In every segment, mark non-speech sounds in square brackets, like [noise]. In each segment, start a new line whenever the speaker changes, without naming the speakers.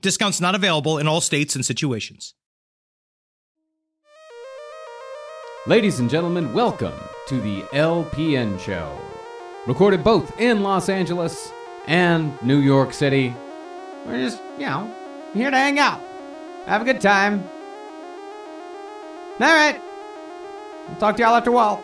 Discounts not available in all states and situations.
Ladies and gentlemen, welcome to the LPN Show. Recorded both in Los Angeles and New York City. We're just, you know, here to hang out, have a good time. All right. I'll talk to y'all after a while.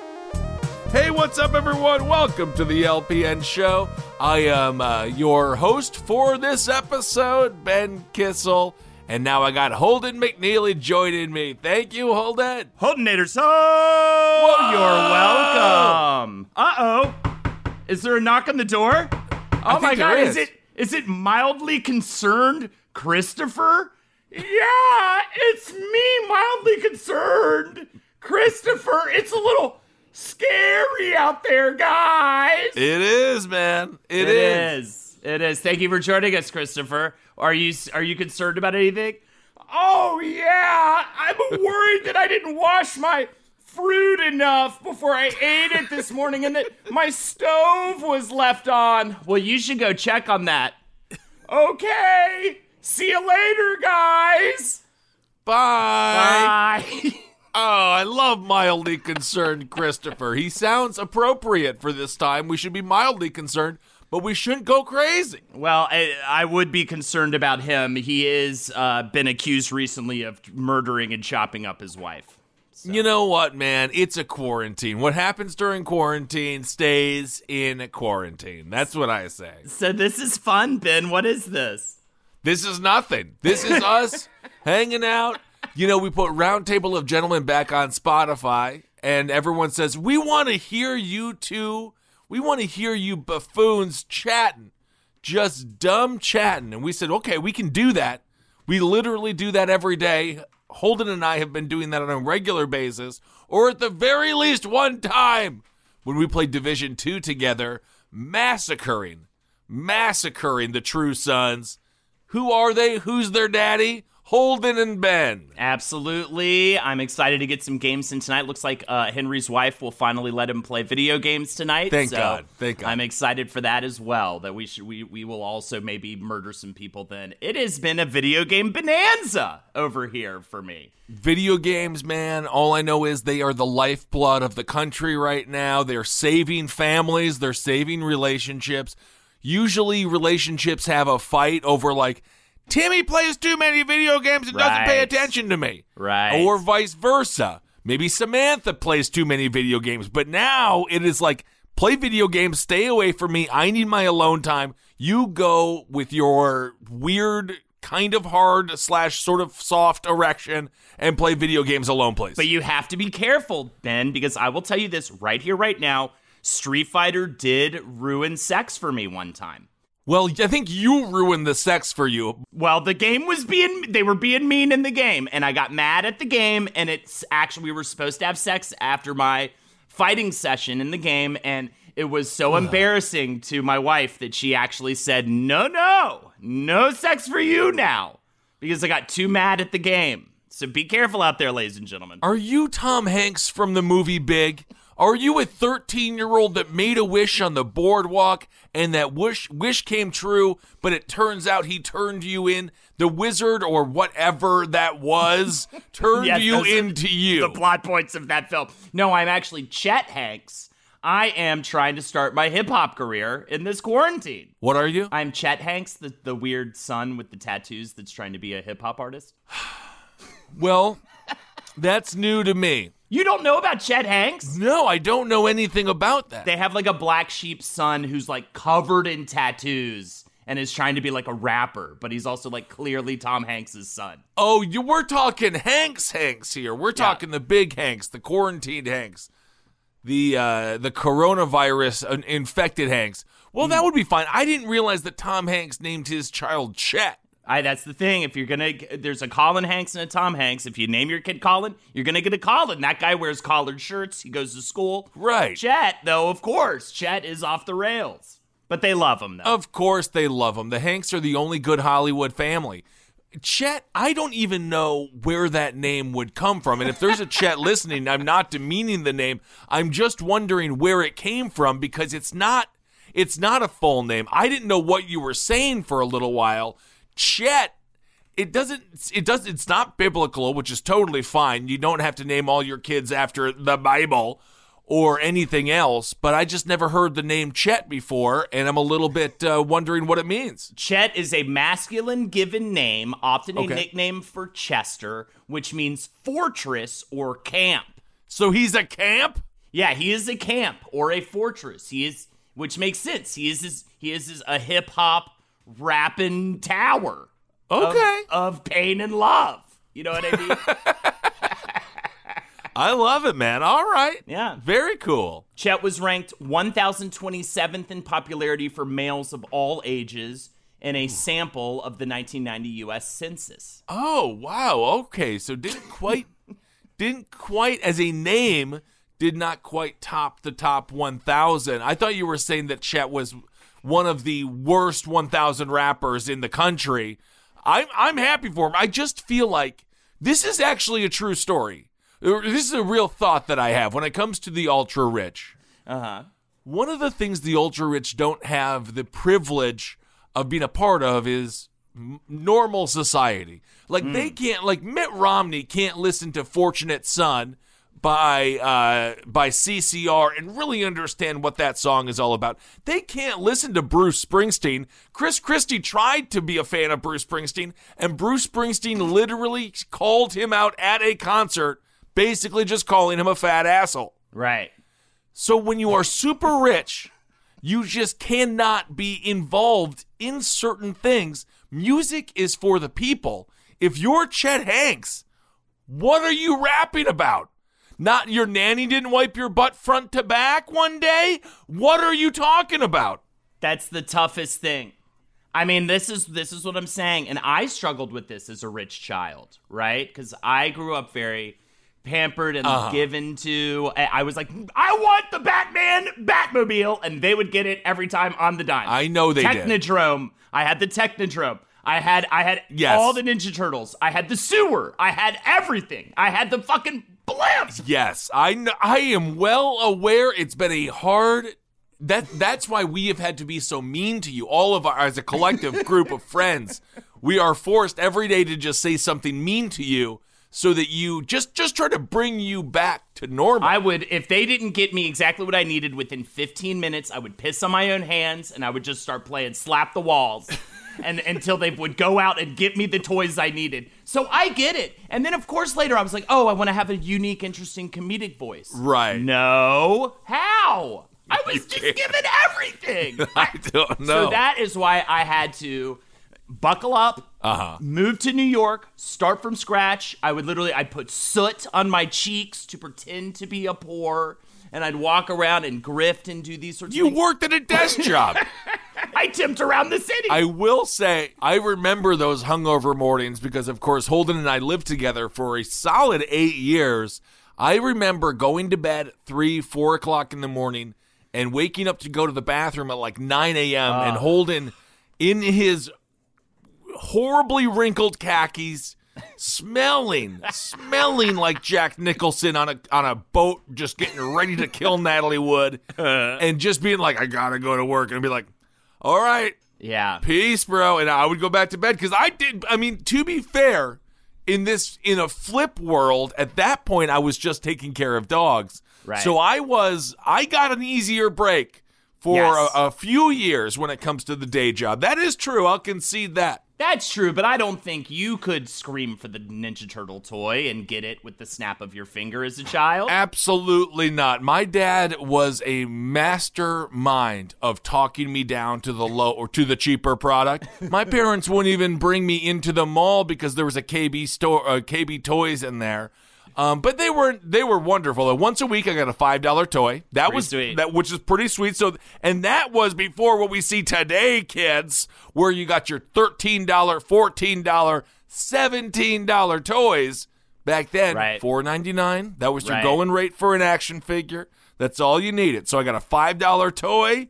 Hey, what's up, everyone? Welcome to the LPN show. I am uh, your host for this episode, Ben Kissel. And now I got Holden McNeely joining me. Thank you, Holden.
Holdenators, oh, you're welcome. Uh oh. Is there a knock on the door? Oh my god,
is.
is it is it mildly concerned Christopher? Yeah, it's me, mildly concerned. Christopher, it's a little scary out there, guys.
It is, man.
It is. It is. Thank you for joining us, Christopher. Are you are you concerned about anything? Oh yeah, I'm worried that I didn't wash my fruit enough before I ate it this morning and that my stove was left on. Well, you should go check on that. Okay. See you later, guys.
Bye.
Bye. [laughs]
Oh, I love mildly concerned Christopher. He sounds appropriate for this time. We should be mildly concerned, but we shouldn't go crazy.
Well, I, I would be concerned about him. He has uh, been accused recently of murdering and chopping up his wife.
You know what, man? It's a quarantine. What happens during quarantine stays in quarantine. That's what I say.
So this is fun, Ben. What is this?
This is nothing. This is [laughs] us hanging out. You know, we put Roundtable of Gentlemen back on Spotify, and everyone says, We want to hear you two. We want to hear you buffoons chatting, just dumb chatting. And we said, Okay, we can do that. We literally do that every day. Holden and I have been doing that on a regular basis, or at the very least one time when we played Division 2 together, massacring, massacring the True Sons. Who are they? Who's their daddy? Holden and Ben.
Absolutely. I'm excited to get some games in tonight. Looks like uh, Henry's wife will finally let him play video games tonight.
Thank
so
God. Thank God.
I'm excited for that as well. That we should we we will also maybe murder some people. Then it has been a video game bonanza over here for me.
Video games, man, all I know is they are the lifeblood of the country right now. They're saving families, they're saving relationships. Usually, relationships have a fight over, like, Timmy plays too many video games and doesn't pay attention to me.
Right.
Or vice versa. Maybe Samantha plays too many video games, but now it is like play video games, stay away from me. I need my alone time. You go with your weird, kind of hard slash sort of soft erection and play video games alone, please.
But you have to be careful, Ben, because I will tell you this right here, right now. Street Fighter did ruin sex for me one time.
Well, I think you ruined the sex for you.
Well, the game was being they were being mean in the game, and I got mad at the game. And it's actually we were supposed to have sex after my fighting session in the game, and it was so embarrassing to my wife that she actually said, "No, no, no sex for you now," because I got too mad at the game. So be careful out there, ladies and gentlemen.
Are you Tom Hanks from the movie Big? Are you a 13 year old that made a wish on the boardwalk and that wish wish came true, but it turns out he turned you in? The wizard or whatever that was [laughs] turned
Yes,
you into you.
the plot points of that film. No, I'm actually Chet Hanks. I am trying to start my hip hop career in this quarantine.
what are you?
I'm Chet Hanks, the, the weird son with the tattoos that's trying to be a hip hop artist. [sighs]
Well, that's new to me.
You don't know about Chet Hanks?
No, I don't know anything about that.
They have like a black sheep son who's like covered in tattoos and is trying to be like a rapper, but he's also like clearly Tom Hanks's son.
oh, you we're talking Hanks Hanks here. We're talking the big Hanks, the quarantined Hanks. The uh the coronavirus infected Hanks. Well, that would be fine. I didn't realize that Tom Hanks named his child Chet.
I that's the thing. If you're gonna, there's a Colin Hanks and a Tom Hanks. If you name your kid Colin, you're gonna get a Colin. That guy wears collared shirts. He goes to school.
Right.
Chet, though, of course, Chet is off the rails. But they love him though.
Of course they love him. The Hanks are the only good Hollywood family. Chet, I don't even know where that name would come from. And if there's a Chet [laughs] listening, I'm not demeaning the name. I'm just wondering where it came from because it's not it's not a full name. I didn't know what you were saying for a little while. Chet it doesn't it does it's not biblical, which is totally fine. You don't have to name all your kids after the Bible or anything else, but I just never heard the name Chet before and I'm a little bit uh, wondering what it means.
Chet is a masculine given name, often a
Okay.
nickname for Chester, which means fortress or camp.
So he's a camp?
Yeah, he is a camp or a fortress. He is, which makes sense. He is his, he is his, a hip hop rapping tower of-
Okay.
of, pain and love. You know what I mean? [laughs]
I love it, man. All right.
Yeah.
Very cool.
Chet was ranked 1027th in popularity for males of all ages in a sample of the 1990 U.S. Census.
Oh, wow. Okay. So didn't quite [laughs] didn't quite as a name did not quite top the top 1000. I thought you were saying that Chet was one of the worst 1000 rappers in the country. I'm I'm happy for him. I just feel like this is actually a true story. This is a real thought that I have when it comes to the ultra rich.
Uh huh.
one of the things the ultra rich don't have the privilege of being a part of is normal society. Like they can't, like Mitt Romney can't listen to "Fortunate Son" by uh, by CCR and really understand what that song is all about. They can't listen to Bruce Springsteen. Chris Christie tried to be a fan of Bruce Springsteen, and Bruce Springsteen literally called him out at a concert, basically just calling him a fat asshole.
Right.
So when you are super rich, you just cannot be involved in certain things. Music is for the people. If you're Chet Hanks, what are you rapping about? Not your nanny didn't wipe your butt front to back one day? What are you talking about?
That's the toughest thing. I mean, this is this is what I'm saying, and I struggled with this as a rich child, right? Because I grew up very pampered and
Uh-huh.
given to. I was like, I want the Batman Batmobile, and they would get it every time on the dime.
I know they did.
Technodrome. I had the Technodrome. I had I had
Yes.
all the Ninja Turtles. I had the sewer. I had everything. I had the fucking blimp.
Yes, I kn- I am well aware it's been a hard that that's why we have had to be so mean to you all of our as a collective [laughs] group of friends. We are forced every day to just say something mean to you so that you just just try to bring you back to normal.
I would, if they didn't get me exactly what I needed within 15 minutes, I would piss on my own hands and I would just start playing slap the walls. And until they would go out and get me the toys I needed. So I get it. And then, of course, later I was like, oh, I want to have a unique, interesting comedic voice.
Right.
No. How? I was
You
just
can't.
given everything. [laughs]
I don't know.
So that is why I had to buckle up,
Uh-huh.
move to New York, start from scratch. I would literally I'd put soot on my cheeks to pretend to be a poor, and I'd walk around and grift and do these sorts
you
of things.
You worked at a desk job. [laughs] [laughs]
I tipped around the city.
I will say, I remember those hungover mornings because, of course, Holden and I lived together for a solid eight years. I remember going to bed at three, four o'clock in the morning and waking up to go to the bathroom at like 9 a.m. and ah. Holden in his horribly wrinkled khakis. Smelling, smelling like Jack Nicholson on a on a boat, just getting ready to kill Natalie Wood, [laughs] and just being like, "I gotta go to work," and be like, "All right,
yeah.
peace, bro. And I would go back to bed because I did. I mean, to be fair, in this in a flip world, at that point, I was just taking care of dogs.
Right.
So I was. I got an easier break for
Yes.
a, a few years when it comes to the day job. That is true. I'll concede that.
That's true, but I don't think you could scream for the Ninja Turtle toy and get it with the snap of your finger as a child.
Absolutely not. My dad was a mastermind of talking me down to the low or to the cheaper product. My parents wouldn't even bring me into the mall because there was a KB store, uh, KB Toys in there. Um, but they were they were wonderful. And once a week, I got a five dollar toy. That
Pretty
was
sweet.
that, which is pretty sweet. So, and that was before what we see today, kids, where you got your thirteen dollar, fourteen dollar, seventeen dollar toys. Back then,
Right.
four ninety nine. That was your
Right.
going rate for an action figure. That's all you needed. So I got a five dollar toy,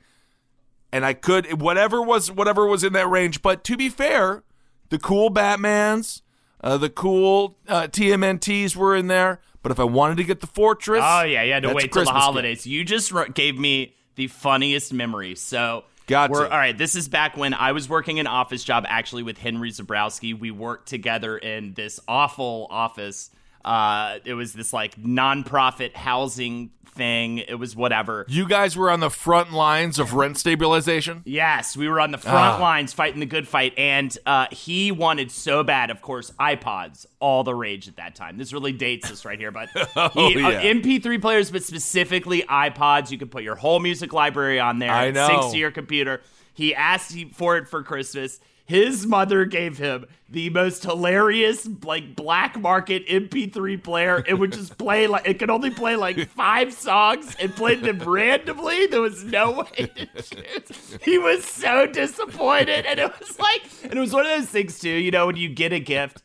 and I could whatever was whatever was in that range. But to be fair, the cool Batmans, uh, the cool uh, TMNTs were in there. But if I wanted to get the Fortress,
Oh yeah, you had to wait till the holidays. You just gave me the funniest memory. So
Got
we're, all right. This is back when I was working an office job actually with Henry Zebrowski. We worked together in this awful office. Uh, it was this like nonprofit housing thing. It was whatever.
You guys were on the front lines of rent stabilization.
Yes, we were on the front
Ah.
lines fighting the good fight, and uh, he wanted so bad. Of course, iPods, all the rage at that time. This really dates us right here, but [laughs] he, uh,
Oh, yeah.
MP3 players, but specifically iPods. You could put your whole music library on there.
I
It
know.
syncs to your computer. He asked for it for Christmas. His mother gave him the most hilarious, like black market MP3 player. It would just play like it could only play like five songs and played them randomly. There was no way to choose. He was so disappointed, and it was like, and it was one of those things too. You know, when you get a gift,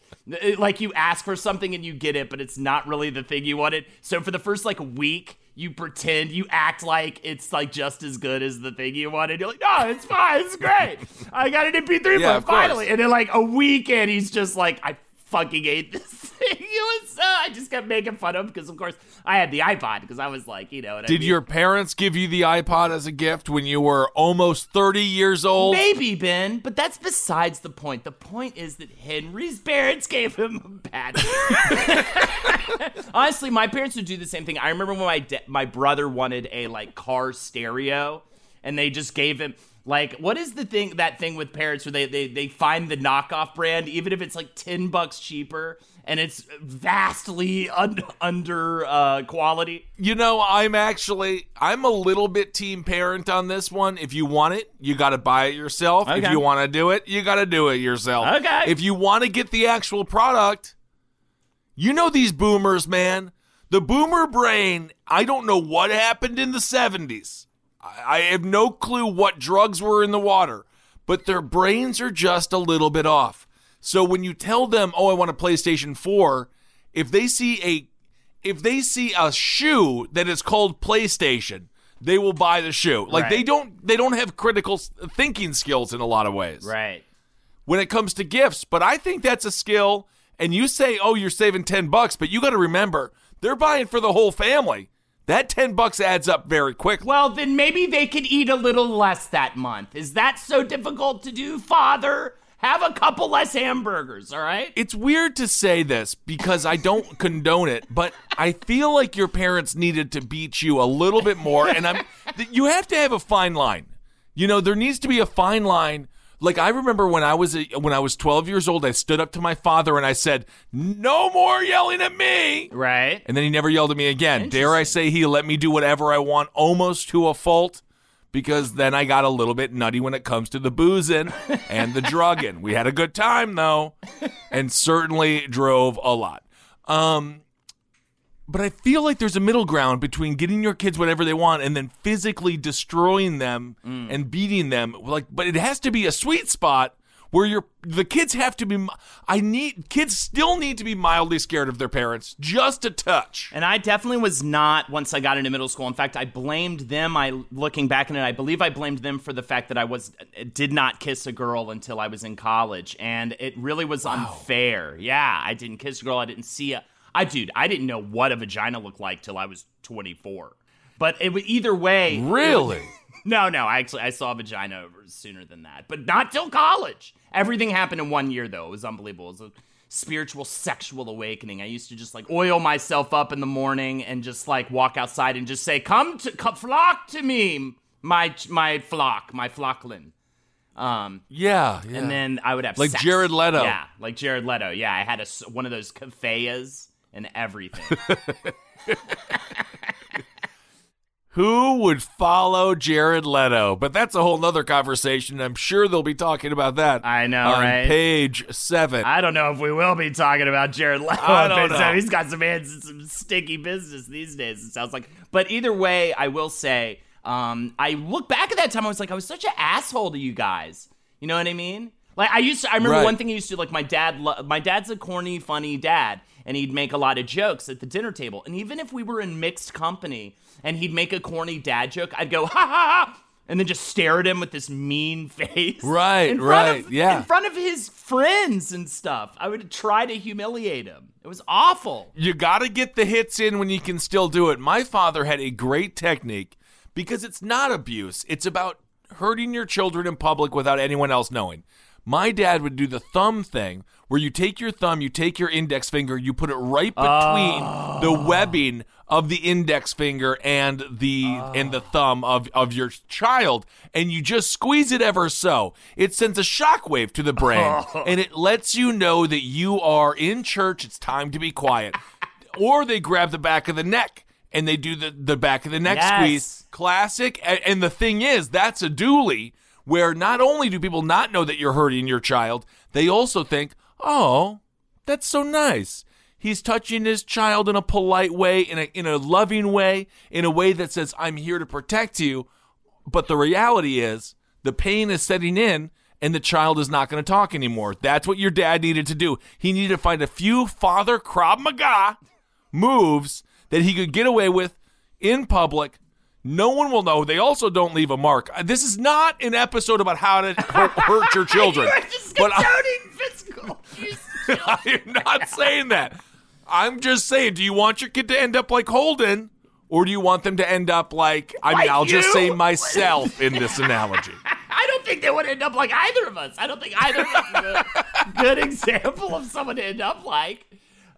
like you ask for something and you get it, but it's not really the thing you wanted. So for the first like week. You pretend, you act like it's like just as good as the thing you wanted. You're like, no, it's fine, it's great. I got an MP3
Yeah,
player
of course.
finally. And then like a weekend, he's just like, I fucking hate this [laughs] thing. It was so I just kept making fun of him because of course I had the iPod because I was like, you know, what I
Did
mean?
your parents give you the iPod as a gift when you were almost 30 years old?
Maybe, Ben, but that's besides the point. The point is that Henry's parents gave him a bad. [laughs] Honestly, my parents would do the same thing. I remember when my da- my brother wanted a like car stereo, and they just gave him like what is the thing that thing with parents where they they they find the knockoff brand even if it's like ten bucks cheaper and it's vastly un- under uh, quality.
You know, I'm actually I'm a little bit team parent on this one. If you want it, you got to buy it yourself. If you want to do it, you got to do it yourself.
Okay.
If you want to get the actual product, you know these boomers, man. The boomer brain, I don't know what happened in the 70s. I, have no clue what drugs were in the water, but their brains are just a little bit off. So when you tell them, "Oh, I want a PlayStation 4," if they see a if they see a shoe that is called PlayStation, they will buy the shoe. Like
Right.
they don't they don't have critical thinking skills in a lot of ways
Right.
when it comes to gifts. But I think that's a skill. And you say, "Oh, you're saving 10 bucks," but you got to remember, they're buying for the whole family. That 10 bucks adds up very quickly.
Well, then maybe they could eat a little less that month. Is that so difficult to do, Father? Have a couple less hamburgers, all right?
It's weird to say this because I don't [laughs] condone it, but I feel like your parents needed to beat you a little bit more and I'm [laughs] you have to have a fine line. You know, there needs to be a fine line. Like I remember when I was a, when I was 12 years old, I stood up to my father and I said, "No more yelling at me."
Right.
And then he never yelled at me again. Dare I say he let me do whatever I want almost to a fault because then I got a little bit nutty when it comes to the boozing and the drugging. We had a good time though and certainly drove a lot. Um but I feel like there's a middle ground between getting your kids whatever they want and then physically destroying them mm. and beating them. Like, but it has to be a sweet spot where your the kids have to be. I need kids still need to be mildly scared of their parents, just a touch.
And I definitely was not once I got into middle school. In fact, I blamed them. I looking back on it, I believe I blamed them for the fact that I was did not kiss a girl until I was in college, and it really was unfair. Yeah, I didn't kiss a girl. I didn't see a. I dude, I didn't know what a vagina looked like till I was 24. But it was either way.
Really? [laughs]
No, no. I actually I saw a vagina sooner than that, but not till college. Everything happened in one year, though. It was unbelievable. It was a spiritual, sexual awakening. I used to just like oil myself up in the morning and just like walk outside and just say, "Come to, come, flock to me, my my flock, my flocklin." Um,
Yeah, yeah.
and then I would have
Like
sex.
Jared Leto.
Yeah, like Jared Leto. Yeah, I had a one of those cafeas and everything. [laughs] [laughs]
Who would follow Jared Leto? But that's a whole nother conversation. I'm sure they'll be talking about that.
I know,
on
right?
Page seven.
I don't know if we will be talking about Jared Leto.
I don't know.
He's got some hands, some sticky business these days. It sounds like. But either way, I will say, um, I look back at that time. I was like, I was such an asshole to you guys. You know what I mean? Like I used to. I remember
Right.
one thing I used to like. My dad. lo- My dad's a corny, funny dad, and he'd make a lot of jokes at the dinner table. And even if we were in mixed company, and he'd make a corny dad joke, I'd go ha ha ha. And then just stare at him with this mean [laughs] face.
Right, right,
of-
yeah.
In front of his friends and stuff. I would try to humiliate him. It was awful.
you got to get the hits in when you can still do it. My father had a great technique because it's not abuse. It's about hurting your children in public without anyone else knowing. My dad would do the thumb thing where you take your thumb, you take your index finger, you put it right between the ah. webbing of the index finger and the and the thumb of, of your child and you just squeeze it ever so. It sends a shockwave to the brain [laughs] and it lets you know that you are in church, it's time to be quiet. or they grab the back of the neck and they do the, the back of the neck
Yes.
squeeze. Classic. A- And the thing is, that's a dually where not only do people not know that you're hurting your child, they also think, oh, that's so nice. He's touching his child in a polite way, in a, in a loving way, in a way that says, I'm here to protect you. But the reality is, the pain is setting in and the child is not going to talk anymore. That's what your dad needed to do. He needed to find a few father Krav Maga moves that he could get away with in public. No one will know. They also don't leave a mark. This is not an episode about how to hurt, hurt your [laughs] children.
You
but I,
abuse.
I am not saying that. I'm just saying, do you want your kid to end up like Holden? Or do you want them to end up like, I mean,
Like
I'll just say myself in this analogy. [laughs]
I don't think they would end up like either of us. I don't think either of us is a good example of someone to end up like.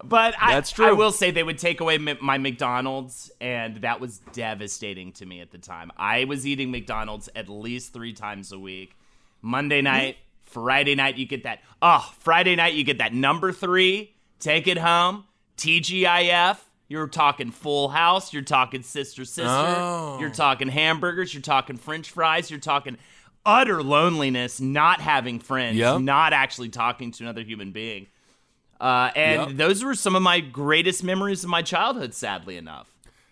But I,
That's true.
I will say they would take away my McDonald's, and that was devastating to me at the time. I was eating McDonald's at least three times a week. Monday night, Friday night, you get that. Oh, Friday night, you get that number three. Take it home. TGIF. You're talking Full House. You're talking Sister Sister.
Oh.
You're talking hamburgers. You're talking French fries. You're talking utter loneliness, not having friends,
Yep.
not actually talking to another human being. Uh, and
Yep.
those were some of my greatest memories of my childhood, sadly enough.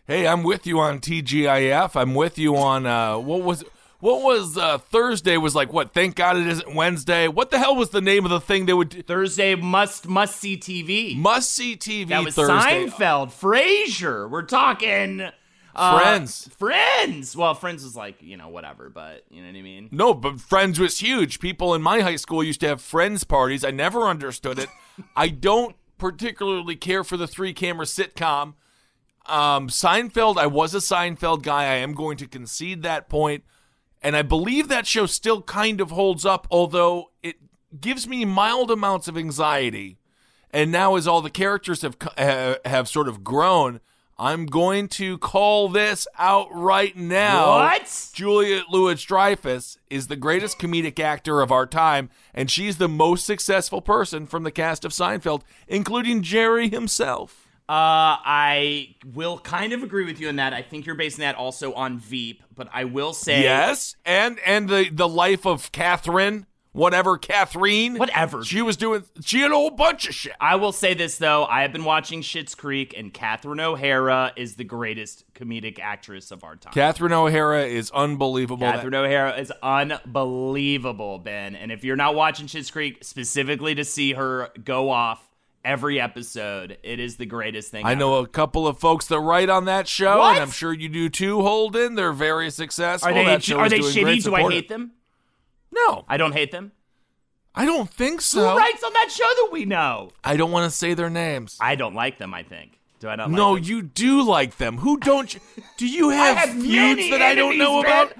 Hey, I'm with you on TGIF. I'm with you on uh, what was what was uh, Thursday was like. What? Thank God it isn't Wednesday. What the hell was the name of the thing they would do?
Thursday must must see TV.
must see TV
that was
Thursday?
Seinfeld, Frasier. We're talking uh,
Friends.
Friends. Well, Friends was like you know whatever, but you know what I mean.
No, but Friends was huge. People in my high school used to have Friends parties. I never understood it. [laughs] I don't particularly care for the three camera sitcom. Um, Seinfeld, I was a Seinfeld guy. I am going to concede that point. And I believe that show still kind of holds up, although it gives me mild amounts of anxiety. And now, as all the characters have uh, have sort of grown, I'm going to call this out right now.
What?
Juliet Louis-Dreyfus is the greatest comedic actor of our time, and she's the most successful person from the cast of Seinfeld, including Jerry himself.
Uh, I will kind of agree with you on that. I think you're basing that also on Veep, but I will say
Yes, and and the the life of Catherine, whatever Catherine,
Whatever.
she was doing. She had a whole bunch of shit.
I will say this though, I have been watching Schitt's Creek, and Catherine O'Hara is the greatest comedic actress of our time.
Catherine O'Hara is unbelievable.
Catherine O'Hara is unbelievable, Ben. And if you're not watching Schitt's Creek specifically to see her go off every episode, it is the greatest thing.
I
ever.
know a couple of folks that write on that show,
What?
and I'm sure you do too, Holden. They're very successful.
Are they are they shitty? Do I hate them?
No,
I don't hate them.
I don't think so.
Who writes on that show that we know?
I don't want to say their names.
I don't like them. I think. Do I not?
no,
them?
you do like them. Who don't you? Do you have,
have
feuds that I don't know about?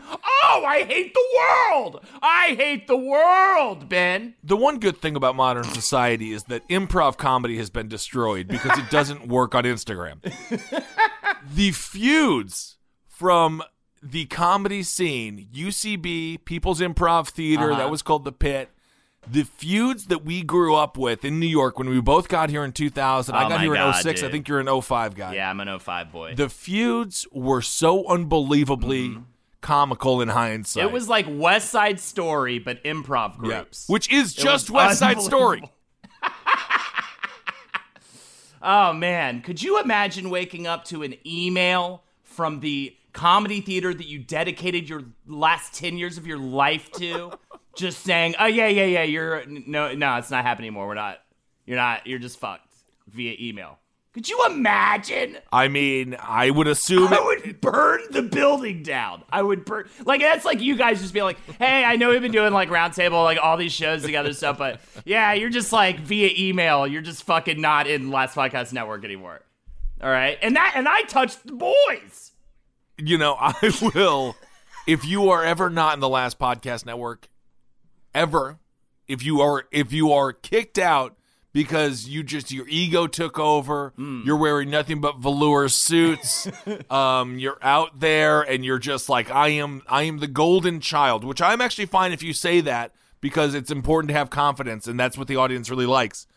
Oh, I hate the world. I hate the world, Ben.
The one good thing about modern society is that improv comedy has been destroyed because it doesn't [laughs] work on Instagram. the feuds from the comedy scene, UCB, People's Improv Theater,
Uh-huh.
that was called The Pit. The feuds that we grew up with in New York when we both got here in 2000. I
Oh
got
my
here in
God,
06. I think you're an 05 guy.
Yeah, I'm an 05 boy.
The feuds were so unbelievably comical in hindsight.
It was like West Side Story, but improv
Yeah.
groups.
Which is just West Side Story. [laughs]
oh man, could you imagine waking up to an email from the comedy theater that you dedicated your last 10 years of your life to [laughs] just saying, "Oh yeah, yeah, yeah, you're no no, it's not happening anymore. We're not you're not you're just fucked via email." Could you imagine?
I mean, I would assume
I would burn the building down. I would burn like that's like you guys just be like, hey, I know we've been doing like roundtable, like all these shows together and stuff, but yeah, you're just like via email, you're just fucking not in Last Podcast Network anymore. All right, and that and I touched the boys.
you know, [laughs] I will. if you are ever not in the last podcast network, ever, if you are if you are kicked out because you just your ego took over, you're wearing nothing but velour suits, [laughs] um, you're out there and you're just like I am I am the golden child, which I'm actually fine if you say that because it's important to have confidence and that's what the audience really likes.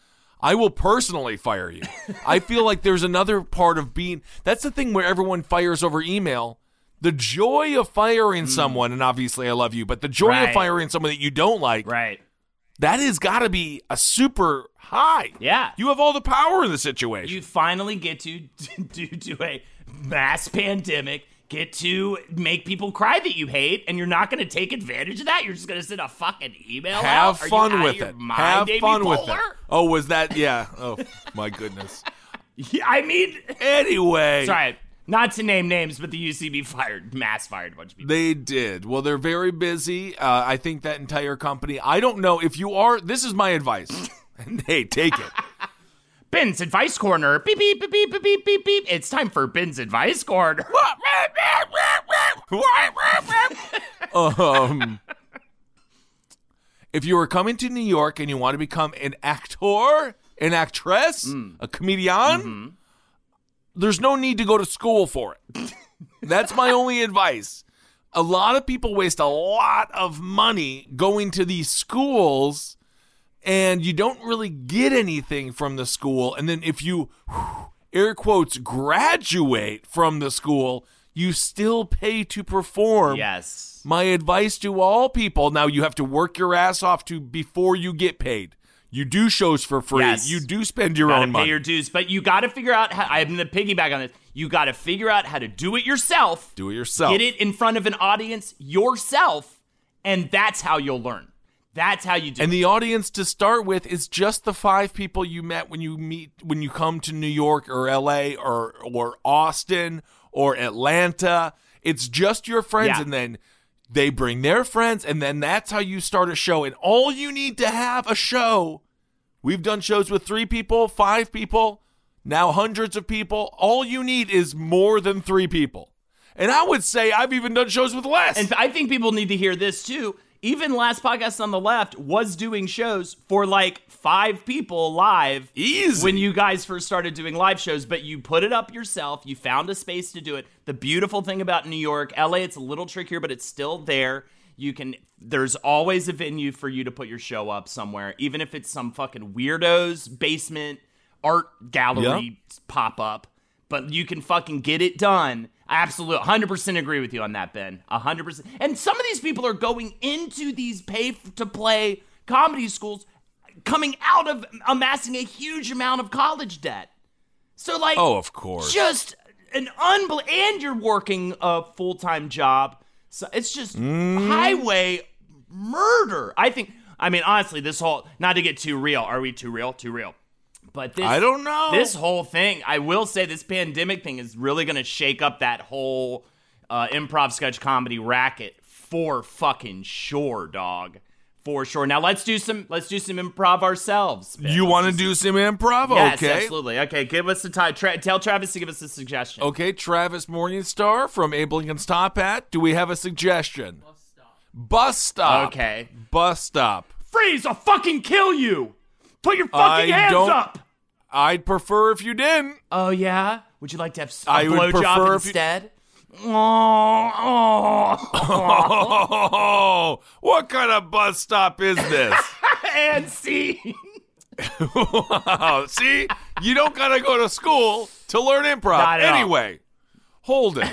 I will personally fire you. I feel like there's another part of being that's the thing where everyone fires over email. The joy of firing someone, and obviously I love you, but the joy
Right.
of firing someone that you don't like,
Right.
That has got to be a super high.
Yeah.
You have all the power in the situation.
You finally get to [laughs] due to a mass pandemic get to make people cry that you hate and you're not going to take advantage of that you're just going to send a fucking email
have
out?
Fun with it.
mind,
have
Amy
fun with it. Oh, was that? Yeah. Oh, my goodness. [laughs]
Yeah, I mean
Anyway.
Sorry, not to name names, but the UCB fired, mass fired a bunch of people.
They did. Well, they're very busy. Uh, I think that entire company. I don't know if you are. This is my advice. [laughs] hey, take it. [laughs]
Ben's Advice Corner. Beep, beep, beep, beep, beep, beep, beep, beep. It's time for Ben's Advice Corner. [laughs]
um, if you are coming to New York and you want to become an actor, an actress, a comedian, there's no need to go to school for it. That's my only advice. A lot of people waste a lot of money going to these schools and you don't really get anything from the school. And then if you, air quotes, graduate from the school, you still pay to perform.
yes.
My advice to all people now you have to work your ass off to before you get paid. You do shows for free.
Yes.
You do spend your
Gotta
own
pay
money.
your dues, but you got to figure out how. I'm going to piggyback on this. You got to figure out how to do it yourself.
do it yourself.
Get it in front of an audience yourself, and that's how you'll learn. That's how you do. It.
And
it.
the audience to start with is just the five people you met when you meet when you come to New York or LA or or Austin or Atlanta. It's just your friends
Yeah.
and then they bring their friends and then that's how you start a show. And all you need to have a show. We've done shows with 3 people, 5 people, now hundreds of people. All you need is more than 3 people. And I would say I've even done shows with less.
And I think people need to hear this too. Even last podcast on the left was doing shows for like five people live.
Easy.
When you guys first started doing live shows, but you put it up yourself. You found a space to do it. The beautiful thing about New York, LA, it's a little trickier, but it's still there. You can, there's always a venue for you to put your show up somewhere, even if it's some fucking weirdo's basement art gallery pop up but you can fucking get it done. I absolutely 100% agree with you on that, Ben. 100%. And some of these people are going into these pay to play comedy schools coming out of amassing a huge amount of college debt. So like
oh, of course.
just an unbel and you're working a full-time job. So it's just
Mm.
highway murder. I think I mean honestly this whole not to get too real. Are we too real? Too real. But this
I don't know.
This whole thing, I will say this pandemic thing is really going to shake up that whole uh, improv sketch comedy racket for fucking sure, dog. For sure. Now let's do some let's do some improv ourselves. Ben.
You want to do some improv?
Yes,
okay.
absolutely. Okay, give us the time. Tra- tell Travis to give us a suggestion.
Okay, Travis Morningstar from Abe Lincoln's Top Hat. Do we have a suggestion? Bus stop. Bus stop.
Okay.
Bus stop.
Freeze! I'll fucking kill you! Put your
I
fucking hands
don't-
up!
I'd prefer if you didn't.
Oh yeah? Would you like to have s- a
I would
blowjob
prefer you-
instead? Oh, [laughs]
Oh, what kind of bus stop is this? [laughs]
and see.
wow. [laughs] See, you don't gotta go to school to learn improv.
Not at all.
Anyway, Holden,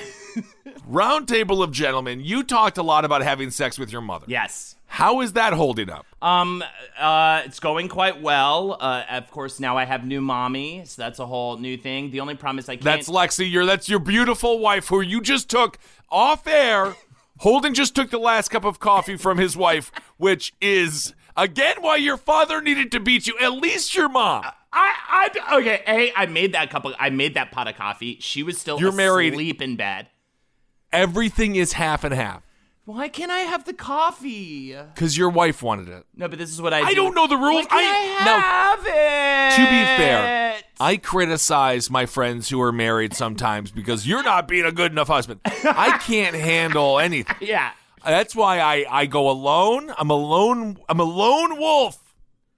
round table of gentlemen. You talked a lot about having sex with your mother.
Yes.
How is that holding up?
Um, uh, it's going quite well. Uh, of course, now I have new mommy, so that's a whole new thing. The only problem is I can't.
That's Lexi. You're that's your beautiful wife who you just took off air. [laughs] Holden just took the last cup of coffee from his wife, which is again why your father needed to beat you. At least your mom.
I, I, okay. Hey, I made that cup of, I made that pot of coffee. She was still
You're married.
asleep in bed.
Everything is half and half
Why can't I have the coffee?
because your wife wanted it.
No, but this is what I.
I
do.
don't know the rules.
Why can't I, have it.
To be fair, I criticize my friends who are married sometimes because you're not being a good enough husband. I [laughs] can't handle anything.
yeah.
That's why I, I go alone. I'm a lone I'm a lone wolf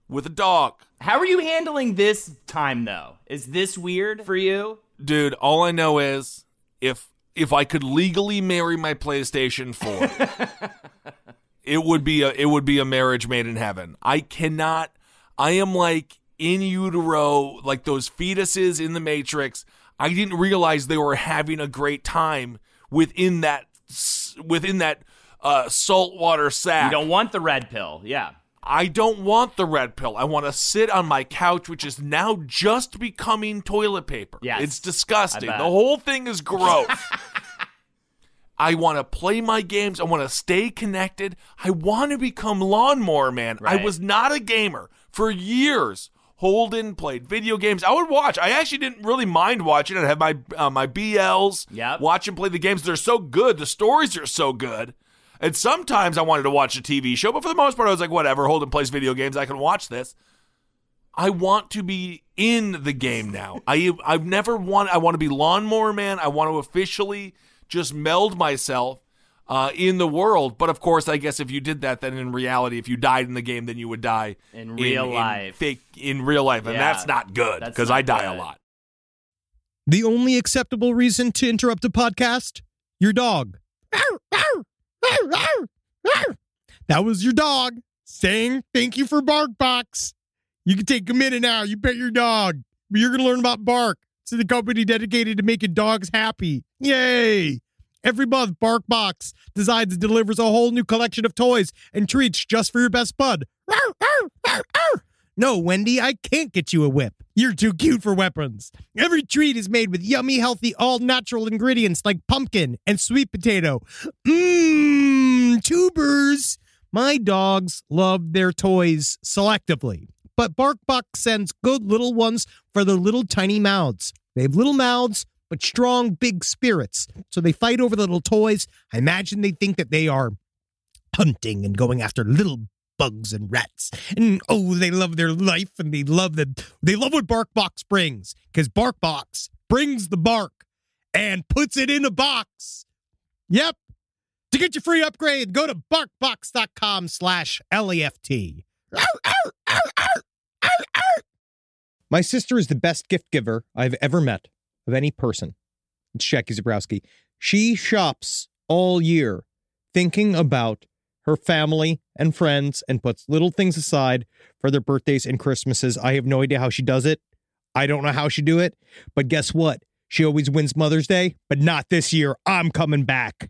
with a dog.
How are you handling this time though? Is this weird for you?
Dude, all I know is if if I could legally marry my PlayStation 4, [laughs] it would be a it would be a marriage made in heaven. I cannot I am like in utero, like those fetuses in the Matrix. I didn't realize they were having a great time within that within that uh, saltwater sack.
You don't want the red pill. Yeah.
I don't want the red pill. I want to sit on my couch, which is now just becoming toilet paper.
Yes.
It's disgusting. The whole thing is gross. [laughs] I want to play my games. I want to stay connected. I want to become lawnmower man. I was not a gamer for years. Holden played video games. I would watch. I actually didn't really mind watching. I'd have my uh, my BLs.
Yep.
Watch him play the games. They're so good. The stories are so good. And sometimes I wanted to watch a TV show, but for the most part, I was like, whatever. Holden plays video games. I can watch this. I want to be in the game now. I I've never want. I want to be lawnmower man. I want to officially just meld myself uh, in the world. But of course, I guess if you did that, then in reality, if you died in the game, then you would die
In real life.
fake in real life, and
Yeah,
that's not good because I die
good.
a lot.
The only acceptable reason to interrupt a podcast? Your dog. That was your dog saying thank you for BarkBox. You can take a minute now. You pet your dog. You're going to learn about Bark. It's the company dedicated to making dogs happy. Yay! Every month, BarkBox designs and delivers a whole new collection of toys and treats just for your best bud. No, Wendy, I can't get you a whip. You're too cute for weapons. Every treat is made with yummy, healthy, all natural ingredients like pumpkin and sweet potato. Mmm, tubers. My dogs love their toys selectively, but BarkBox sends good little ones for their little tiny mouths. They have little mouths, but strong, big spirits. So they fight over the little toys. I imagine they think that they are hunting and going after little bugs and rats. And oh, they love their life and they love the they love what BarkBox brings because BarkBox brings the bark and puts it in a box. Yep. Get your free upgrade, go to barkbox.com slash left. My sister is the best gift giver I've ever met of any person. It's Jackie Zebrowski. She shops all year thinking about her family and friends and puts little things aside for their birthdays and Christmases. I have no idea how she does it. I don't know how she do it, but guess what? She always wins Mother's Day, but not this year. I'm coming back.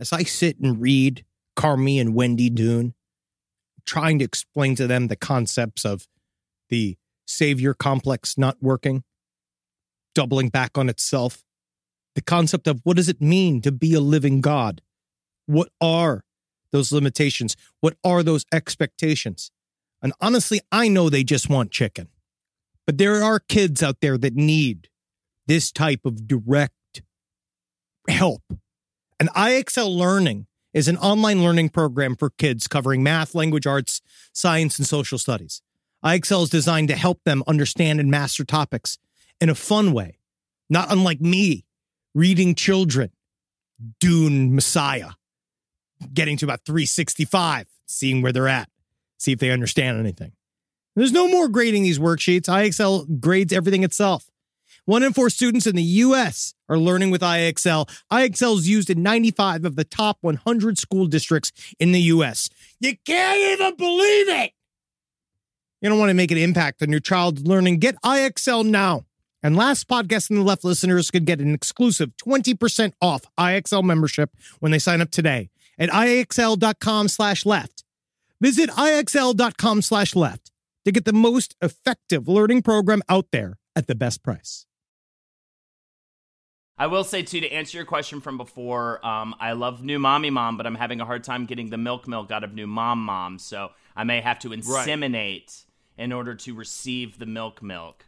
as I sit and read Carmy and Wendy Dune, trying to explain to them the concepts of the savior complex not working, doubling back on itself, the concept of what does it mean to be a living God? What are those limitations? What are those expectations? And honestly, I know they just want chicken. But there are kids out there that need this type of direct help and IXL Learning is an online learning program for kids covering math, language arts, science, and social studies. IXL is designed to help them understand and master topics in a fun way, not unlike me reading children, Dune Messiah, getting to about 365, seeing where they're at, see if they understand anything. There's no more grading these worksheets. IXL grades everything itself. One in four students in the U.S. are learning with IXL. IXL is used in 95 of the top 100 school districts in the U.S. You can't even believe it. You don't want to make an impact on your child's learning. Get IXL now. And last podcast in the left listeners could get an exclusive 20% off IXL membership when they sign up today at IXL.com slash left. Visit IXL.com slash left to get the most effective learning program out there at the best price.
I will say too to answer your question from before. Um, I love new mommy mom, but I'm having a hard time getting the milk milk out of new mom mom, so I may have to inseminate in order to receive the milk milk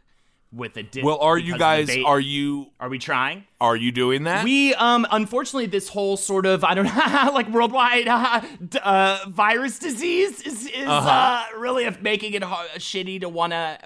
with a dip.
Well, are you guys? Are you?
Are we trying?
Are you doing that?
We um unfortunately this whole sort of I don't know [laughs] like worldwide uh, d- uh, virus disease is is uh
Uh-huh.
really making it ha- shitty to want to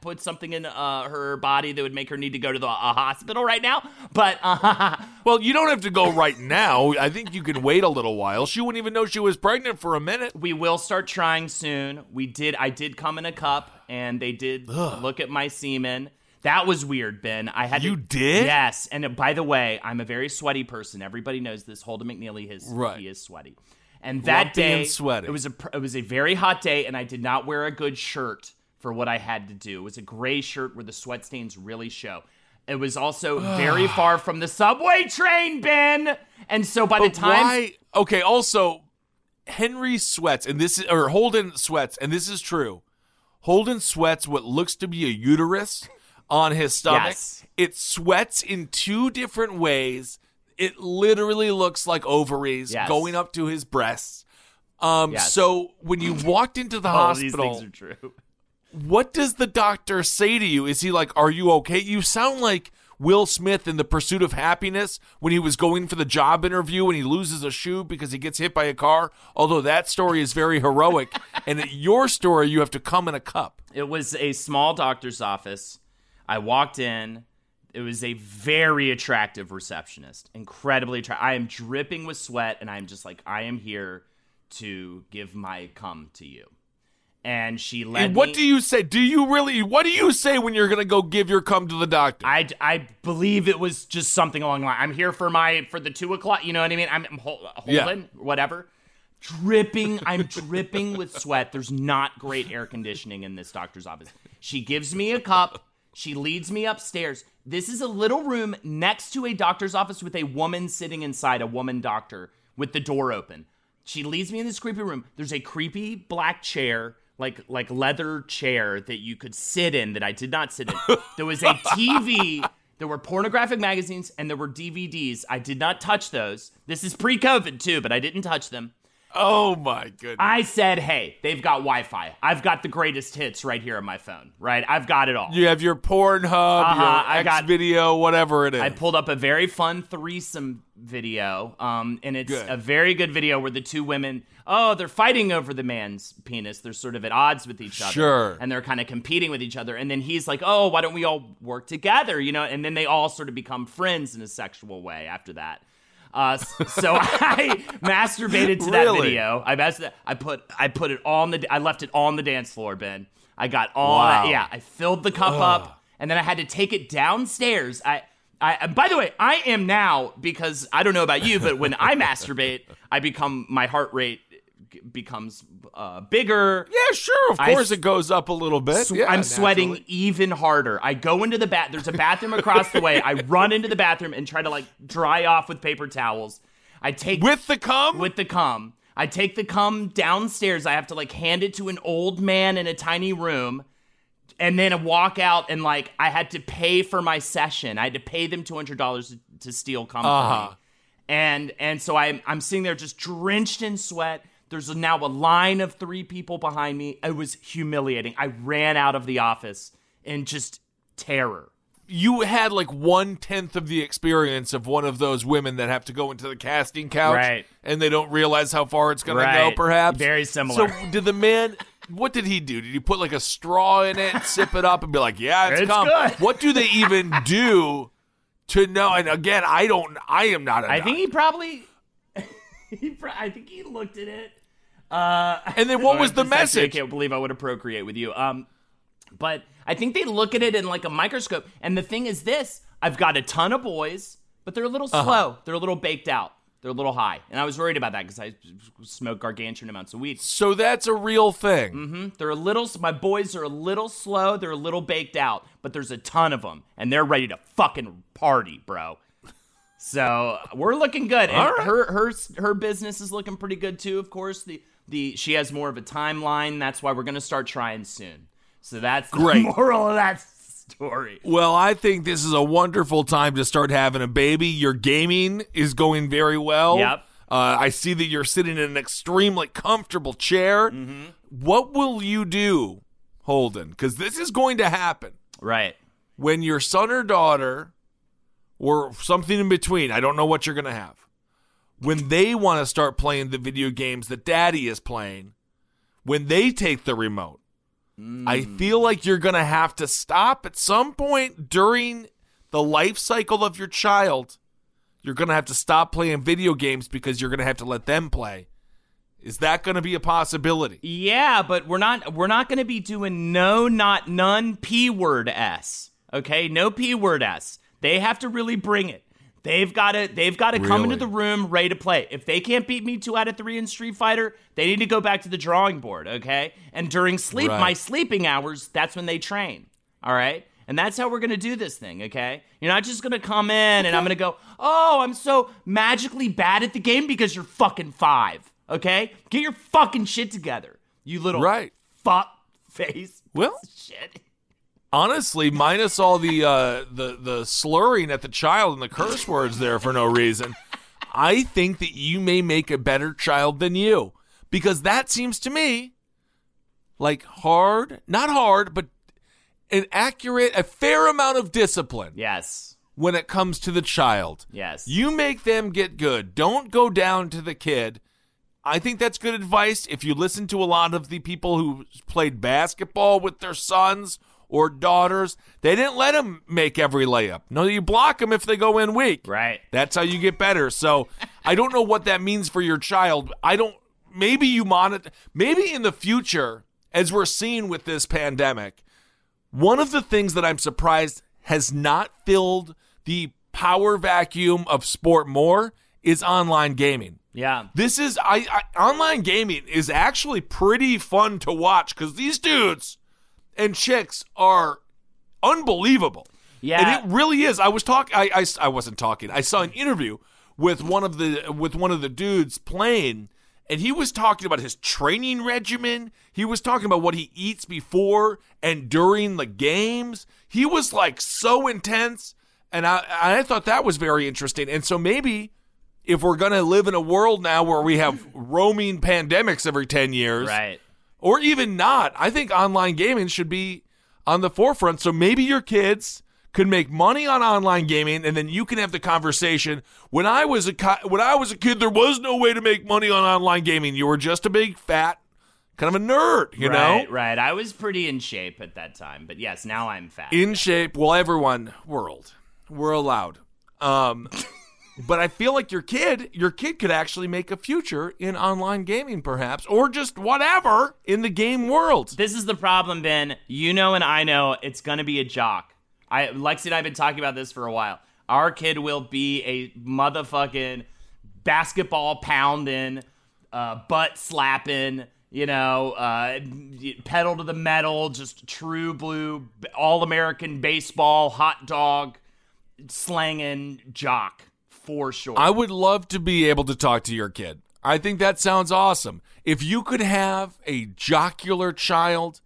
put something in uh, her body that would make her need to go to the uh, hospital right now. But uh, [laughs]
well, you don't have to go right now. I think you can wait a little while. She wouldn't even know she was pregnant for a minute.
we will start trying soon. We did I did come in a cup and they did look at my semen. That was weird, Ben. I had
You
to,
did?
Yes, and uh, by the way, I'm a very sweaty person. Everybody knows this. Holden McNeely is
Right.
he is sweaty. And that
Lumpy
day,
and sweaty.
it was a it was a very hot day, and I did not wear a good shirt for what I had to do. It was a gray shirt where the sweat stains really show. It was also very far from the subway train, Ben. And so by the time
why? Okay. Also, Henry sweats, and this is or Holden sweats, and this is true. Holden sweats what looks to be a uterus on his stomach.
Yes.
It sweats in two different ways. It literally looks like ovaries
Yes.
going up to his breasts. Um,
Yes.
So when you walked into the [laughs] hospital,
are true.
what does the doctor say to you? Is he like, "Are you okay?" You sound like Will Smith in The Pursuit of Happiness when he was going for the job interview and he loses a shoe because he gets hit by a car. Although that story is very heroic, [laughs] and at your story, you have to come in a cup.
It was a small doctor's office. I walked in. It was a very attractive receptionist. Incredibly attractive. I am dripping with sweat and I'm just like, I am here to give my cum to you. and she led
And what
me-
do you say? Do you really? What do you say when you're gonna go give your cum to the doctor?
I, I believe it was just something along the line. I'm here for my for the two o'clock. You know what I mean? I'm, I'm hol- holding whatever, dripping. I'm dripping with sweat. There's not great air conditioning in this doctor's office. She gives me a cup. She leads me upstairs. This is a little room next to a doctor's office with a woman sitting inside, a woman doctor with the door open. She leads me in this creepy room. There's a creepy black chair, like like leather chair that you could sit in that I did not sit in. [laughs] There was a TV. There were pornographic magazines and there were DVDs. I did not touch those. This is pre-COVID too, but I didn't touch them.
Oh my goodness!
I said, "Hey, they've got Wi-Fi. I've got the greatest hits right here on my phone. Right? I've got it all."
you have your Pornhub,
Uh-huh,
your
I
X
got-
video, whatever it is.
I pulled up a very fun threesome video, um, and it's
Good.
a very good video where the two women, oh, they're fighting over the man's penis. They're sort of at odds with each other,
Sure.
and they're kind of competing with each other. And then he's like, oh, why don't we all work together? You know, and then they all sort of become friends in a sexual way after that. Uh, so [laughs] I masturbated to that video. I mas- I put I put it on the I left it on the dance floor, Ben. I got all
Wow.
that. Yeah, I filled the cup up, and then I had to take it downstairs. I. I, by the way, I am now because I don't know about you, but when I [laughs] masturbate, I become my heart rate becomes uh, bigger.
yeah, sure. Of course,
s-
it goes up a little bit.
Sw-
yeah,
I'm sweating
naturally.
even harder. I go into the bath. There's a bathroom across the way. I run into the bathroom and try to like dry off with paper towels. I take
with the cum.
with the cum. I take the cum downstairs. I have to like hand it to an old man in a tiny room. And then I walk out and like I had to pay for my session. I had to pay them two hundred dollars to steal cum
Uh-huh.
me. And and so I'm I'm sitting there just drenched in sweat. There's now a line of three people behind me. It was humiliating. I ran out of the office in just terror.
you had like one tenth of the experience of one of those women that have to go into the casting couch,
Right.
And they don't realize how far it's going to
Right.
go. Perhaps
Very similar.
So, did the man? What did he do? Did he put like a straw in it, sip it up, and be like, "Yeah, it's,
It's
cum"?
good.
What do they even do to know? And again, I don't. I am not. a
I think he probably [laughs] he pro- I think he looked at it. Uh
And then what [laughs] was the
Just actually,
message?
I can't believe I would have procreate with you. Um, but I think they look at it in like a microscope. And the thing is, this I've got a ton of boys, but they're a little
Uh-huh.
slow. They're a little baked out. They're a little high, and I was worried about that because I smoke gargantuan amounts of weed.
So that's a real thing.
hmm They're a little. My boys are a little slow. They're a little baked out, but there's a ton of them, and they're ready to fucking party, bro. So we're looking good. And
right.
her her her business is looking pretty good too. Of course, the the she has more of a timeline. That's why we're gonna start trying soon. So that's the
Great.
moral of that story.
Well, I think this is a wonderful time to start having a baby. Your gaming is going very well.
Yep.
Uh, I see that you're sitting in an extremely comfortable chair.
Mm-hmm.
What will you do, Holden? Because this is going to happen
Right.
when your son or daughter, or something in between, I don't know what you're going to have, when they want to start playing the video games that daddy is playing, when they take the remote, hmm. I feel like you're going to have to stop at some point during the life cycle of your child. You're going to have to stop playing video games because you're going to have to let them play. Is that going to be a possibility?
Yeah, but we're not we're not going to be doing no not none p word s. Okay? No p word s. They have to really bring it. They've got to they've got to come into the room ready to play. If they can't beat me 2 out of 3 in Street Fighter, they need to go back to the drawing board, okay? And during sleep
Right.
my sleeping hours, that's when they train. All right? And that's how we're going to do this thing, okay? You're not just going to come in and I'm going to go, "Oh, I'm so magically bad at the game because you're fucking 5." Okay? Get your fucking shit together. You little
Right.
fuck face.
Well,
Shit.
Honestly, minus all the uh, the the slurring at the child and the curse words there for no reason, I think that you may make a better child than you because that seems to me like hard, not hard, but an accurate, a fair amount of discipline
Yes.
when it comes to the child.
Yes.
You make them get good. Don't go down to the kid. I think that's good advice. If you listen to a lot of the people who played basketball with their sons or daughters, they didn't let them make every layup. No, you block them if they go in weak.
Right.
That's how you get better. So I don't know what that means for your child. I don't. Maybe you monitor. Maybe in the future, as we're seeing with this pandemic, one of the things that I'm surprised has not filled the power vacuum of sport more is online gaming.
Yeah.
This is I, I online gaming is actually pretty fun to watch because these dudes and chicks are unbelievable.
Yeah.
and it really is. I was talking. I, I I wasn't talking. I saw an interview with one of the with one of the dudes playing, and he was talking about his training regimen. He was talking about what he eats before and during the games. He was like so intense, and I I thought that was very interesting. And so maybe if we're gonna live in a world now where we have roaming pandemics every ten years,
Right.
Or even not, I think online gaming should be on the forefront. So maybe your kids could make money on online gaming, and then you can have the conversation. When I was a ki- when I was a kid, there was no way to make money on online gaming. You were just a big fat kind of a nerd, you
right,
know,
Right. I was pretty in shape at that time, but yes, now I'm fat.
in shape. Well, everyone, world, we're allowed. Um, [laughs] but I feel like your kid, your kid could actually make a future in online gaming, perhaps, or just whatever in the game world.
This is the problem, Ben. You know, and I know it's going to be a jock. I Lexi and I have been talking about this for a while. Our kid will be a motherfucking basketball pounding, uh, butt slapping, you know, uh, pedal to the metal, just true blue, all American baseball, hot dog, slanging jock for sure.
I would love to be able to talk to your kid. I think that sounds awesome. If you could have a jocular child,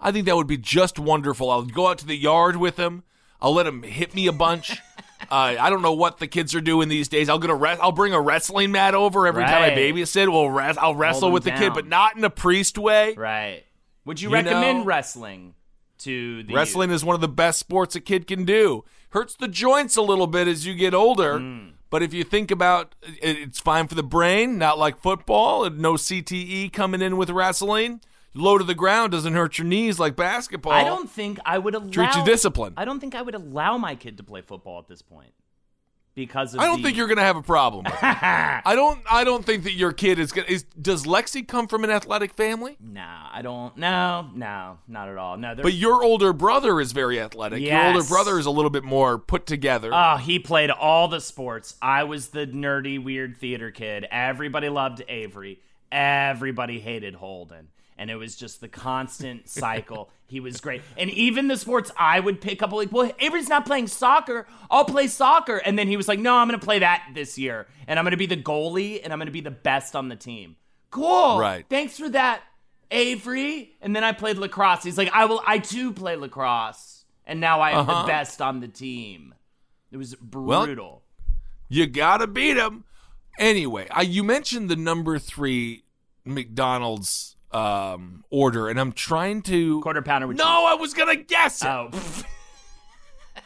I think that would be just wonderful. I'll go out to the yard with him. I'll let him hit me a bunch. [laughs] uh, I don't know what the kids are doing these days. I'll get a re- I'll bring a wrestling mat over every time I
Right.
babysit. We'll res- I'll wrestle
him
with the kid, but not in a priest way.
right. Would you,
You
recommend
know-
wrestling to the
Wrestling is one of the best sports a kid can do. Hurts the joints a little bit as you get older,
Hmm.
But if you think about it, it's fine for the brain, not like football, no CTE coming in with wrestling. Low to the ground doesn't hurt your knees like basketball.
I don't think I would allow.
Treat you discipline.
I don't think I would allow my kid to play football at this point because of
I don't
the-
think you're gonna have a problem. With it. [laughs] I don't. I don't think that your kid is gonna. Is, does Lexi come from an athletic family?
Nah, I don't. No, no, not at all. No,
But your older brother is very athletic. Your older
Yes.
brother is a little bit more put together.
Oh, he played all the sports. I was the nerdy, weird theater kid. Everybody loved Avery. Everybody hated Holden. And it was just the constant [laughs] cycle. he was great. And even the sports I would pick up, like, well, Avery's not playing soccer. I'll play soccer. And then he was like, no, I'm going to play that this year. And I'm going to be the goalie and I'm going to be the best on the team. Cool.
Right.
Thanks for that, Avery. And then I played lacrosse. He's like, I will, I too play lacrosse. And now I am
Uh-huh.
the best on the team. It was brutal.
You gotta beat him. Anyway, I, you mentioned the number three McDonald's um, order, and I'm trying to.
Quarter pounder with
no, I was gonna guess it,
Oh, [laughs]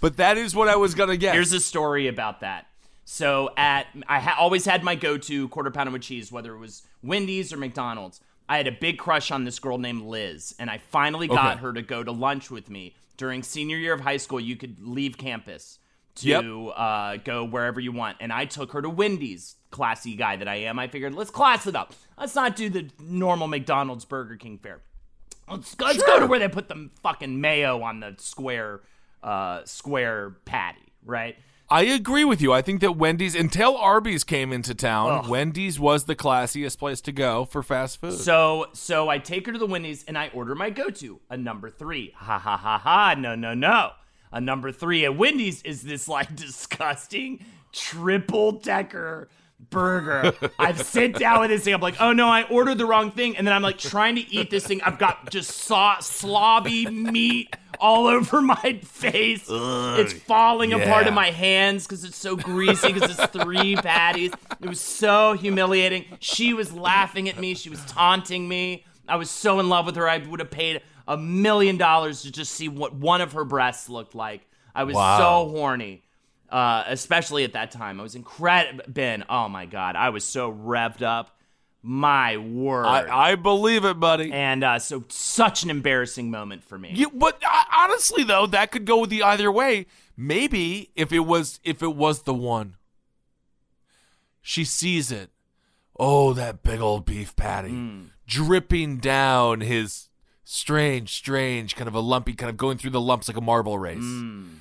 but that is what I was gonna guess.
here's a story about that. So at I ha- always had my go-to quarter pounder with cheese, whether it was Wendy's or McDonald's. I had a big crush on this girl named Liz, and I finally got
Okay.
her to go to lunch with me during senior year of high school. You could leave campus to
Yep.
uh, go wherever you want, and I took her to Wendy's. Classy guy that I am, I figured let's class it up. Let's not do the normal McDonald's Burger King fare. Let's, let's go to where they put the fucking mayo on the square, uh, square patty, right?
I agree with you. I think that Wendy's until Arby's came into town, Wendy's was the classiest place to go for fast food.
So, so I take her to the Wendy's and I order my go-to, a number three. Ha ha ha ha! No, no, no. A number three at Wendy's is this like [laughs] disgusting triple decker burger. I've sit down with this thing. I'm like, oh no, I ordered the wrong thing, and then I'm like trying to eat this thing. I've got just saw slobby meat all [laughs] over my face. it's falling apart in my hands because it's so greasy because it's three [laughs] patties. It was so humiliating. She was laughing at me. She was taunting me. I was so in love with her. I would have paid a million dollars to just see what one of her breasts looked like. I was
Wow.
so horny. Uh, especially at that time, I was incredible. Ben, oh my god, I was so revved up. My word.
I, I believe it, buddy.
and uh, so, such an embarrassing moment for me.
You, but uh, honestly, though, that could go the either way. Maybe if it was if it was the one, she sees it. Oh, that big old beef patty. dripping down his strange, strange, kind of a lumpy, kind of going through the lumps like a marble race.
Mm.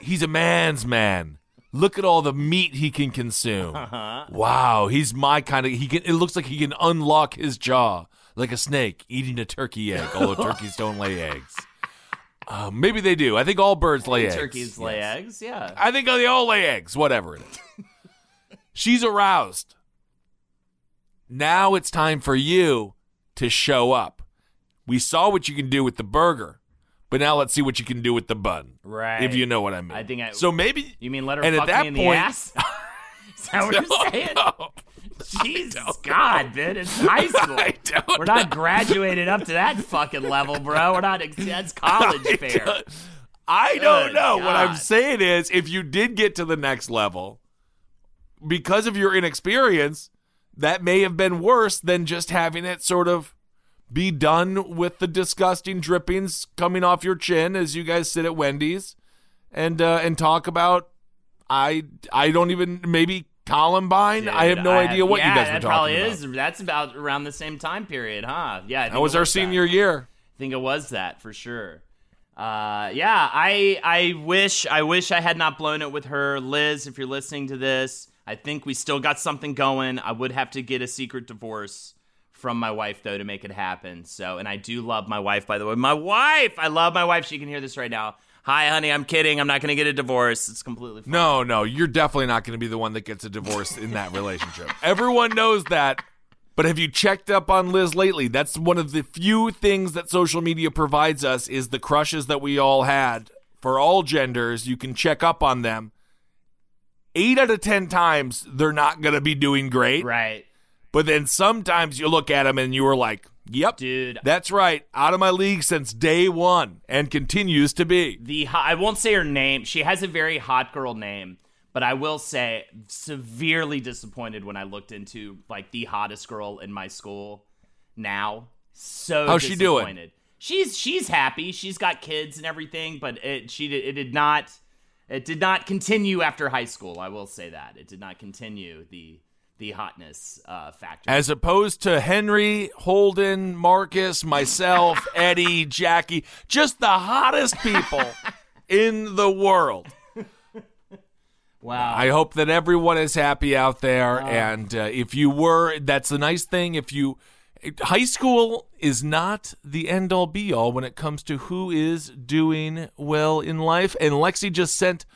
He's a man's man. Look at all the meat he can consume. Wow, he's my kind of. He can. It looks like he can unlock his jaw like a snake eating a turkey egg. Although [laughs] turkeys don't lay eggs. Uh, maybe they do. I think all birds lay eggs.
Turkeys lay
Yes.
eggs. Yeah.
I think they all lay eggs. Whatever it is. [laughs] She's aroused. Now it's time for you to show up. We saw what you can do with the burger, but now let's see what you can do with the bun.
Right.
If you know what I mean.
I think I-
so maybe
You mean let her
And at
fuck
that
me in the
point-
ass? [laughs] Is that what you're saying?
No,
Jesus God, man, it's high [laughs] school.
I don't
We're not graduated up to that fucking level, bro. We're not. That's [laughs] college
I
fair.
don't- I don't
Good
know. What I'm saying is, if you did get to the next level, because of your inexperience, that may have been worse than just having it sort of be done with the disgusting drippings coming off your chin as you guys sit at Wendy's and uh, and talk about I I don't even maybe Columbine. I have
Dude,
no idea what
yeah,
you guys were
that
talking
probably
about.
is. That's about around the same time period, huh? Yeah, I
That was
it
our
that.
senior year.
I think it was that for sure. Uh, yeah, I I wish I wish I had not blown it with her, Liz. If you're listening to this, I think we still got something going. I would have to get a secret divorce from my wife though to make it happen. So, and I do love my wife, by the way. My wife, I love my wife. She can hear this right now. Hi, honey. I'm kidding. I'm not going to get a divorce. It's completely fine.
No, no, you're definitely not going to be the one that gets a divorce in that relationship. [laughs] Everyone knows that. But have you checked up on Liz lately? That's one of the few things that social media provides us is the crushes that we all had for all genders. You can check up on them. 8 out of 10 times they're not going to be doing great.
Right,
But then sometimes you look at them and you were like, "Yep,
dude.
That's right. Out of my league since day 1 and continues to be."
the I won't say her name. She has a very hot girl name, but I will say severely disappointed when I looked into like the hottest girl in my school now. So
How's she doing?
disappointed. She's she's happy. She's got kids and everything, but it she did, it did not it did not continue after high school. I will say that it did not continue the the hotness uh, factor.
as opposed to Henry, Holden, Marcus, myself, [laughs] Eddie, Jackie, just the hottest people [laughs] in the world.
wow.
I hope that everyone is happy out there. And uh, if you were, that's the nice thing. If you, high school is not the end all be all when it comes to who is doing well in life. And Lexi just sent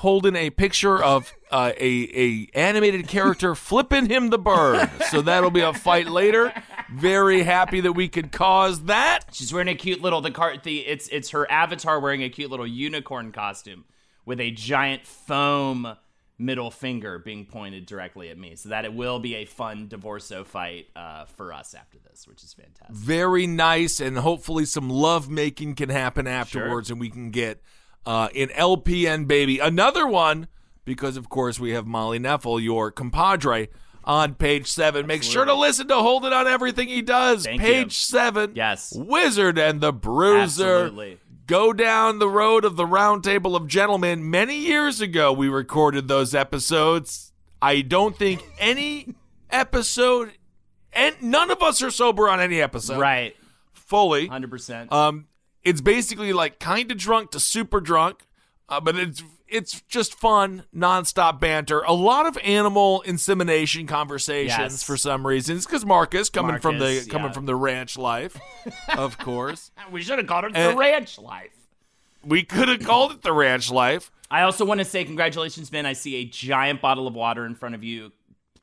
Holden a picture of uh, a a animated character flipping him the bird. So that'll be a fight later. Very happy that we could cause that.
She's wearing a cute little the car the it's it's her avatar wearing a cute little unicorn costume with a giant foam middle finger being pointed directly at me. So that it will be a fun divorceo fight uh, for us after this, which is fantastic.
very nice, and hopefully some love making can happen afterwards, and we can get uh, an LPN baby, another one, because of course we have Molly Knefel, your compadre, on page seven. Make sure to listen to Holden on everything he does.
Thank
page
you.
seven.
Yes.
Wizard and the Bruiser.
Absolutely.
Go down the road of the Round Table of Gentlemen. Many years ago, we recorded those episodes. I don't think any episode, and none of us are sober on any episode.
Right.
Fully.
100%.
Um, it's basically like kind of drunk to super drunk, uh, but it's it's just fun, nonstop banter. A lot of animal insemination conversations
Yes.
for some reason. It's because Marcus coming from the
Marcus,
coming
yeah.
from the ranch life, [laughs] of course.
we should have called it
uh,
the ranch life.
We could have called it the ranch life.
I also want to say congratulations, Ben. I see a giant bottle of water in front of you.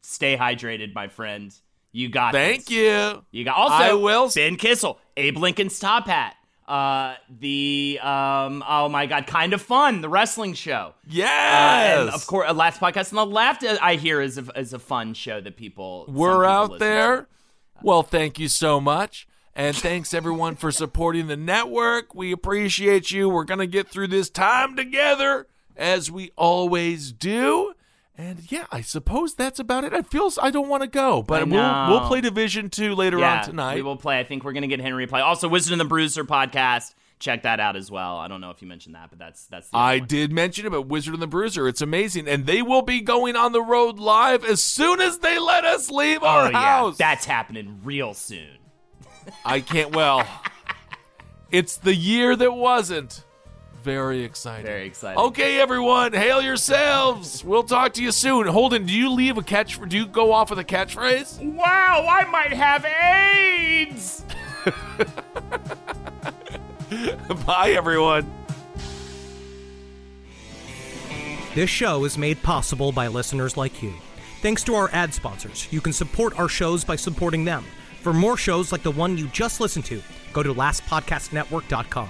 Stay hydrated, my friend. You got
Thank
this.
you.
You got also
I will-
Ben Kissel, Abe Lincoln's top hat. Uh, the um, oh my god, kind of fun, the wrestling show.
Yes.
Uh, of course, uh, last podcast on the left, uh, I hear is a, is a fun show that people
We're
people
out there.
to.
Well, thank you so much. And thanks everyone for supporting the network. We appreciate you. We're going to get through this time together as we always do. And yeah, I suppose that's about it. I feel I don't want to go, but we'll we'll play Division 2 later
Yeah,
on tonight.
we will play. I think we're gonna get Henry play. Also, Wizard and the Bruiser podcast. check that out as well. I don't know if you mentioned that, but that's that's. The
I
one.
did mention it, but Wizard and the Bruiser, it's amazing. And they will be going on the road live as soon as they let us leave
Oh
our
yeah,
house.
that's happening real soon.
I can't, well, [laughs] it's the year that wasn't. Very exciting.
Very exciting.
Okay, everyone, hail yourselves. We'll talk to you soon. Holden, do you leave a catch? Do you go off with a catchphrase?
Wow, I might have AIDS. [laughs]
Bye, everyone.
This show is made possible by listeners like you. Thanks to our ad sponsors, you can support our shows by supporting them. For more shows like the one you just listened to, go to lastpodcastnetwork.com.